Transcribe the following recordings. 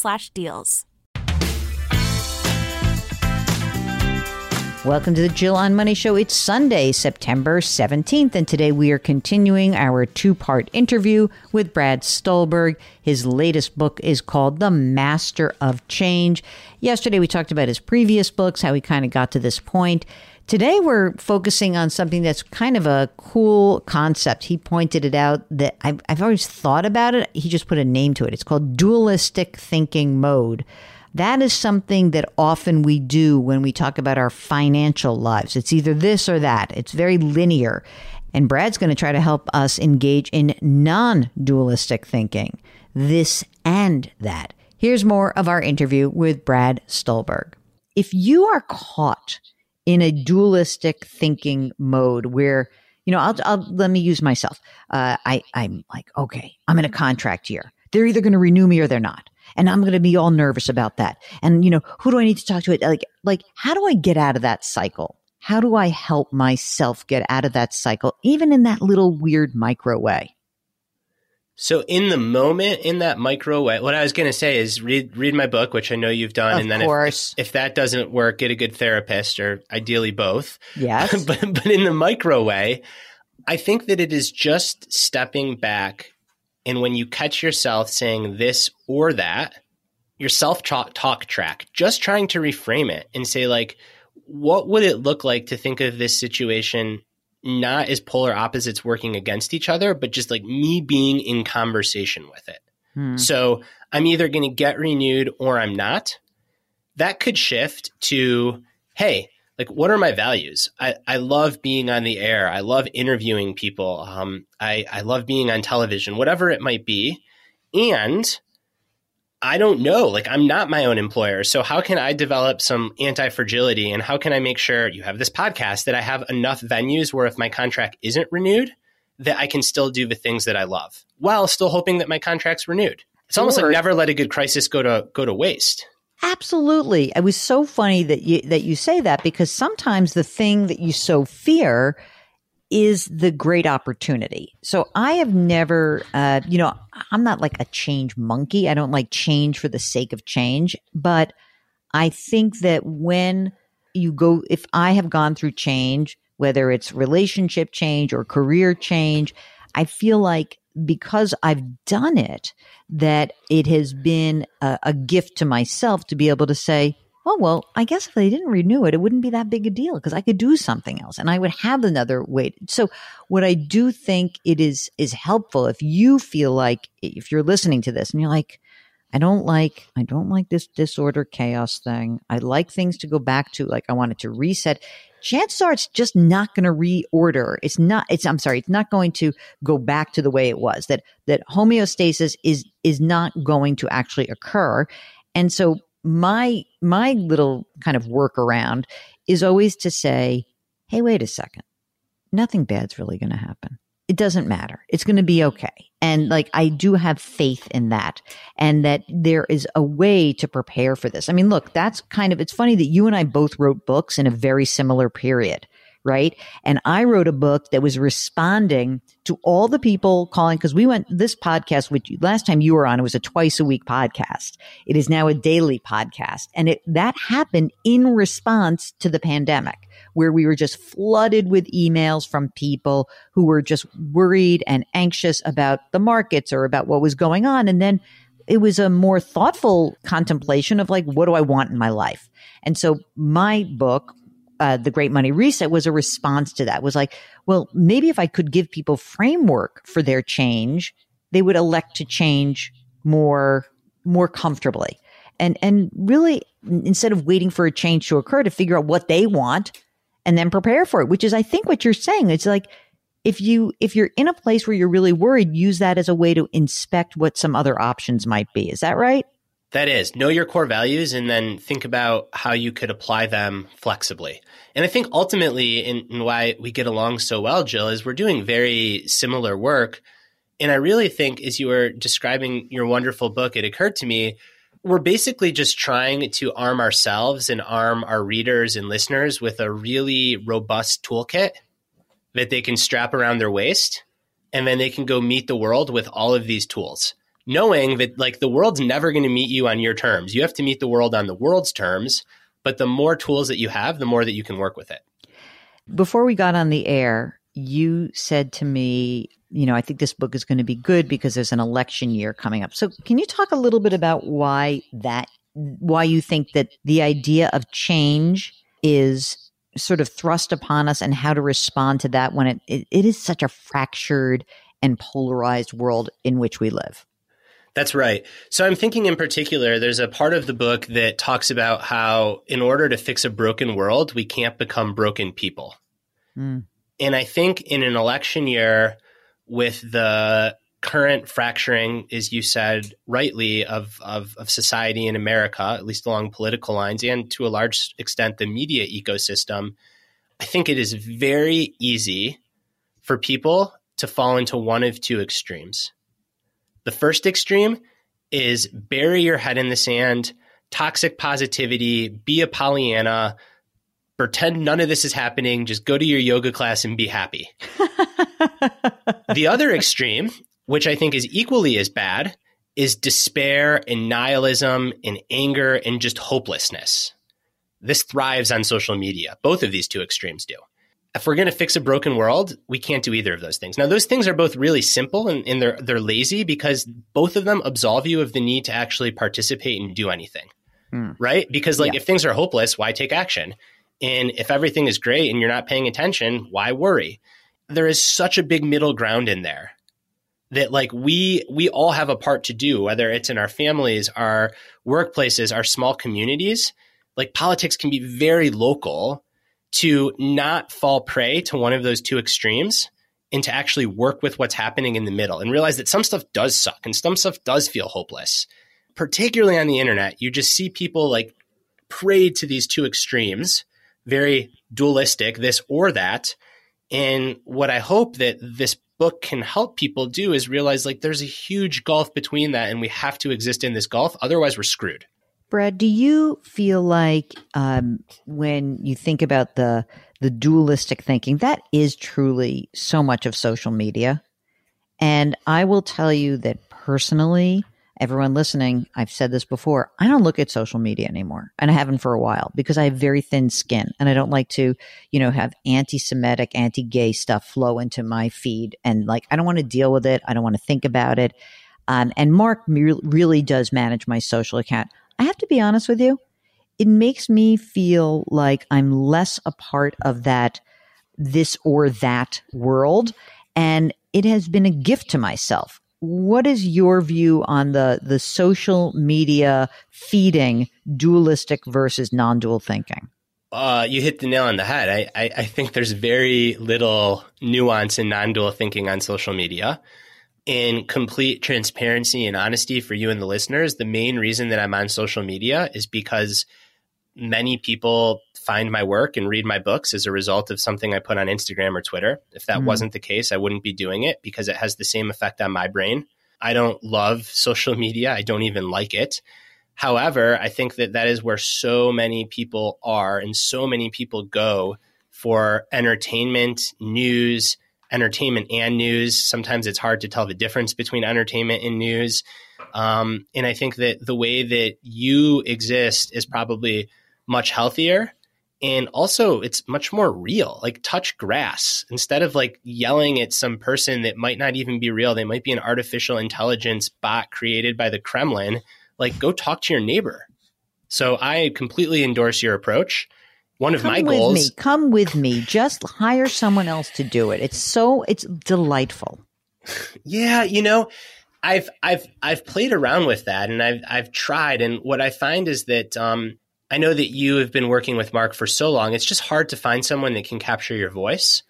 slash deals. Welcome to the Jill on Money Show. It's Sunday, September 17th, and today we are continuing our two part interview with Brad Stulberg. His latest book is called The Master of Change. Yesterday we talked about his previous books, how he kind of got to this point. Today we're focusing on something that's kind of a cool concept. He pointed it out that I've, I've always thought about it. He just put a name to it. It's called dualistic thinking mode. That is something that often we do when we talk about our financial lives. It's either this or that. It's very linear. And Brad's going to try to help us engage in non dualistic thinking, this and that. Here's more of our interview with Brad Stulberg. If you are caught in a dualistic thinking mode where, you know, I'll, I'll let me use myself. Uh, I, I'm like, okay, I'm in a contract year. They're either going to renew me or they're not and I'm going to be all nervous about that. And you know, who do I need to talk to? It like, like, how do I get out of that cycle? How do I help myself get out of that cycle, even in that little weird micro way? So in the moment, in that micro way, what I was going to say is read read my book, which I know you've done, of and then course. If, if that doesn't work, get a good therapist, or ideally both. Yes, but but in the micro way, I think that it is just stepping back and when you catch yourself saying this or that, your self talk track, just trying to reframe it and say, like, what would it look like to think of this situation not as polar opposites working against each other, but just like me being in conversation with it? Hmm. So I'm either going to get renewed or I'm not. That could shift to, hey, like what are my values i, I love being on the air i love interviewing people um, I, I love being on television whatever it might be and i don't know. Like i'm not my own employer. So how can i develop some anti-fragility and how can i make sure you have this podcast that i have enough venues where if my contract isn't renewed that i can still do the things that i love while still hoping that my contract's renewed? It's almost like never let a good crisis go to go to waste. Absolutely. It was so funny that you that you say that because sometimes the thing that you so fear is the great opportunity. So I have never, uh, you know, I'm not like a change monkey. I don't like change for the sake of change, but I think that when you go, if I have gone through change, whether it's relationship change or career change, I feel like because I've done it, that it has been a, a, gift to myself to be able to say, oh, well, I guess if they didn't renew it, it wouldn't be that big a deal because I could do something else and I would have another way. So what I do think it is, is helpful if you feel like, if you're listening to this and you're like, I don't like, I don't like this disorder chaos thing. I like things to go back to, like I wanted to reset chances are it's just not going to reorder. It's not, it's, I'm sorry, it's not going to go back to the way it was that, that homeostasis is, is not going to actually occur. And so my, my little kind of workaround is always to say, Hey, wait a second. Nothing bad's really going to happen it doesn't matter. It's going to be okay. And like, I do have faith in that and that there is a way to prepare for this. I mean, look, that's kind of, it's funny that you and I both wrote books in a very similar period right? And I wrote a book that was responding to all the people calling because we went this podcast which last time you were on it was a twice a week podcast. It is now a daily podcast and it that happened in response to the pandemic where we were just flooded with emails from people who were just worried and anxious about the markets or about what was going on. And then it was a more thoughtful contemplation of like, what do I want in my life? And so my book, uh, the Great Money Reset was a response to that. Was like, well, maybe if I could give people framework for their change, they would elect to change more more comfortably. And and really instead of waiting for a change to occur to figure out what they want and then prepare for it, which is I think what you're saying. It's like if you if you're in a place where you're really worried, use that as a way to inspect what some other options might be. Is that right? That is, know your core values and then think about how you could apply them flexibly. And I think ultimately, in, why we get along so well, Jill, is we're doing very similar work. And I really think, as you were describing your wonderful book, it occurred to me we're basically just trying to arm ourselves and arm our readers and listeners with a really robust toolkit that they can strap around their waist. And then they can go meet the world with all of these tools knowing that like the world's never going to meet you on your terms. You have to meet the world on the world's terms, but the more tools that you have, the more that you can work with it. Before we got on the air, you said to me, you know, I think this book is going to be good because there's an election year coming up. So, can you talk a little bit about why that why you think that the idea of change is sort of thrust upon us and how to respond to that when it, it, it is such a fractured and polarized world in which we live? That's right. So I'm thinking in particular, there's a part of the book that talks about how, in order to fix a broken world, we can't become broken people. Mm. And I think in an election year, with the current fracturing, as you said rightly, of, of, of society in America, at least along political lines, and to a large extent the media ecosystem, I think it is very easy for people to fall into one of two extremes. The first extreme is bury your head in the sand, toxic positivity, be a Pollyanna, pretend none of this is happening, just go to your yoga class and be happy. the other extreme, which I think is equally as bad, is despair and nihilism and anger and just hopelessness. This thrives on social media. Both of these two extremes do if we're going to fix a broken world, we can't do either of those things. Now, those things are both really simple and, and, they're they're lazy because both of them absolve you of the need to actually participate and do anything, mm. right? Because like yeah. if things are hopeless, why take action? And if everything is great and you're not paying attention, why worry? There is such a big middle ground in there that like we we all have a part to do, whether it's in our families, our workplaces, our small communities. Like politics can be very local to not fall prey to one of those two extremes and to actually work with what's happening in the middle and realize that some stuff does suck and some stuff does feel hopeless. Particularly on the internet, you just see people like prey to these two extremes, very dualistic, this or that. And what I hope that this book can help people do is realize like there's a huge gulf between that and we have to exist in this gulf. Otherwise, we're screwed. Brad, do you feel like um, when you think about the the dualistic thinking, that is truly so much of social media? And I will tell you that personally, everyone listening, I've said this before, I don't look at social media anymore. And I haven't for a while because I have very thin skin and I don't like to, you know, have anti Semitic, anti gay stuff flow into my feed. And like, I don't want to deal with it. I don't want to think about it. Um, and Mark really does manage my social account. I have to be honest with you, it makes me feel like I'm less a part of that this or that world. And it has been a gift to myself. What is your view on the, the social media feeding dualistic versus non dual thinking? Uh, you hit the nail on the head. I, I, I think there's very little nuance in non dual thinking on social media in complete transparency and honesty for you and the listeners, the main reason that I'm on social media is because many people find my work and read my books as a result of something I put on Instagram or Twitter. If that mm. wasn't the case, I wouldn't be doing it because it has the same effect on my brain. I don't love social media. I don't even like it. However, I think that that is where so many people are and so many people go for entertainment, news, entertainment and news. Sometimes it's hard to tell the difference between entertainment and news. Um, and I think that the way that you exist is probably much healthier And also, it's much more real. Like, touch grass instead of like yelling at some person that might not even be real. They might be an artificial intelligence bot created by the Kremlin. Like, go talk to your neighbor. So, I completely endorse your approach. One of Come my with goals. me. Come with me. Just hire someone else to do it. It's so it's delightful. Yeah, you know, I've I've I've played around with that and I've I've tried and what I find is that um, I know that you have been working with Mark for so long. It's just hard to find someone that can capture your voice.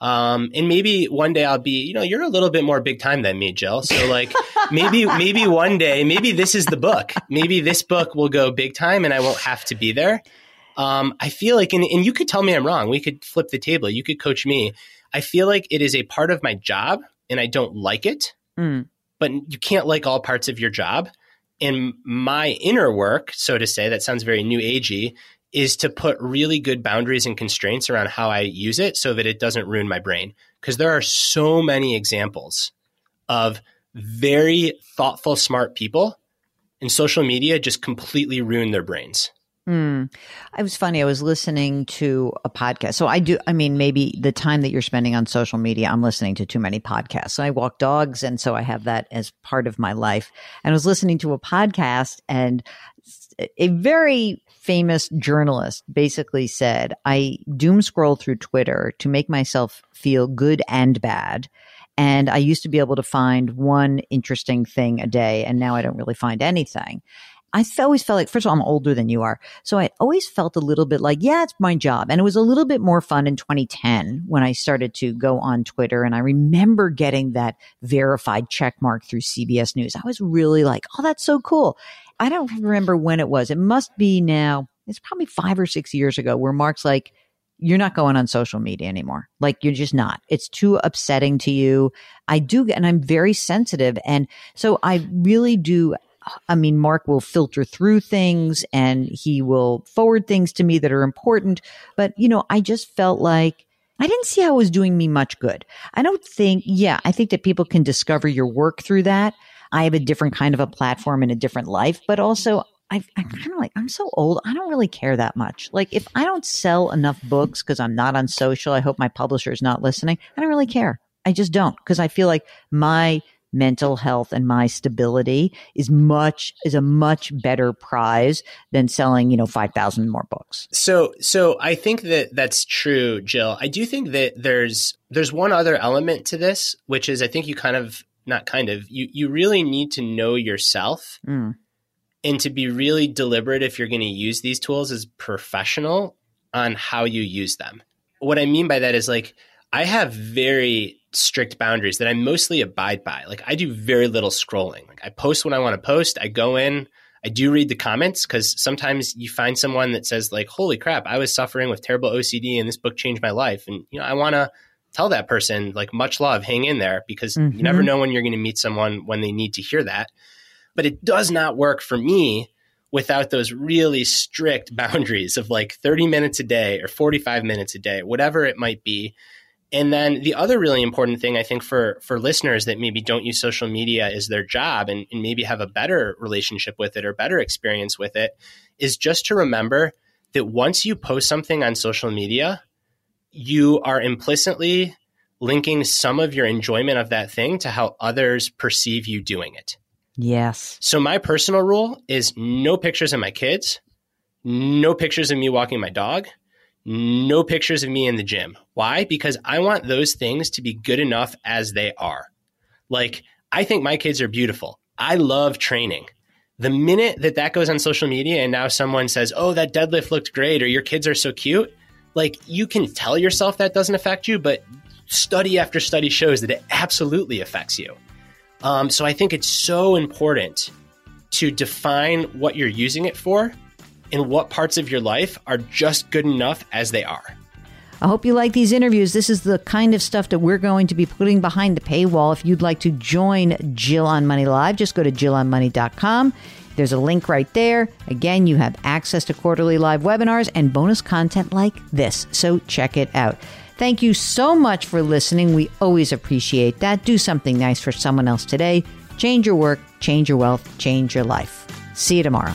Um, and maybe one day I'll be, you know, you're a little bit more big time than me, Jill. So like maybe maybe one day, maybe this is the book. Maybe this book will go big time and I won't have to be there. Um, I feel like, and, and you could tell me I'm wrong. We could flip the table. You could coach me. I feel like it is a part of my job and I don't like it, Mm. but you can't like all parts of your job. And my inner work, so to say, that sounds very new agey, is to put really good boundaries and constraints around how I use it so that it doesn't ruin my brain. Because there are so many examples of very thoughtful, smart people and social media just completely ruin their brains. Mm. It was funny. I was listening to a podcast. So I do, I mean, maybe the time that you're spending on social media, I'm listening to too many podcasts. I walk dogs. And so I have that as part of my life. And I was listening to a podcast and a very famous journalist basically said, I doom scroll through Twitter to make myself feel good and bad. And I used to be able to find one interesting thing a day. And now I don't really find anything. I always felt like, first of all, I'm older than you are. So I always felt a little bit like, yeah, it's my job. And it was a little bit more fun in 2010 when I started to go on Twitter. And I remember getting that verified check mark through CBS News. I was really like, oh, that's so cool. I don't remember when it was. It must be now, it's probably five or six years ago where Mark's like, you're not going on social media anymore. Like you're just not. It's too upsetting to you. I do, and I'm very sensitive. And so I really do I mean, Mark will filter through things and he will forward things to me that are important. But, you know, I just felt like I didn't see how it was doing me much good. I don't think, yeah, I think that people can discover your work through that. I have a different kind of a platform and a different life, but also I, I'm kind of like, I'm so old. I don't really care that much. Like, if I don't sell enough books because I'm not on social, I hope my publisher is not listening. I don't really care. I just don't because I feel like my mental health and my stability is much is a much better prize than selling you know 5000 more books. So so i think that that's true jill. I do think that there's there's one other element to this which is i think you kind of not kind of you you really need to know yourself mm. and to be really deliberate if you're going to use these tools as professional on how you use them. What i mean by that is like i have very strict boundaries that I mostly abide by. Like I do very little scrolling. Like I post when I want to post. I go in, I do read the comments because sometimes you find someone that says like, "Holy crap, I was suffering with terrible OCD and this book changed my life." And you know, I want to tell that person like much love, hang in there because mm-hmm. you never know when you're going to meet someone when they need to hear that. But it does not work for me without those really strict boundaries of like 30 minutes a day or 45 minutes a day, whatever it might be. And then the other really important thing I think for for listeners that maybe don't use social media as their job and, and, maybe have a better relationship with it or better experience with it is just to remember that once you post something on social media, you are implicitly linking some of your enjoyment of that thing to how others perceive you doing it. Yes. So my personal rule is no pictures of my kids, no pictures of me walking my dog, no pictures of me in the gym. Why? Because I want those things to be good enough as they are. Like, I think my kids are beautiful. I love training. The minute that that goes on social media and now someone says, oh, that deadlift looked great or your kids are so cute, like you can tell yourself that doesn't affect you, but study after study shows that it absolutely affects you. Um, so I think it's so important to define what you're using it for and what parts of your life are just good enough as they are. I hope you like these interviews. This is the kind of stuff that we're going to be putting behind the paywall. If you'd like to join Jill on Money Live, just go to jillonmoney.com. There's a link right there. Again, you have access to quarterly live webinars and bonus content like this. So check it out. Thank you so much for listening. We always appreciate that. Do something nice for someone else today. Change your work, change your wealth, change your life. See you tomorrow.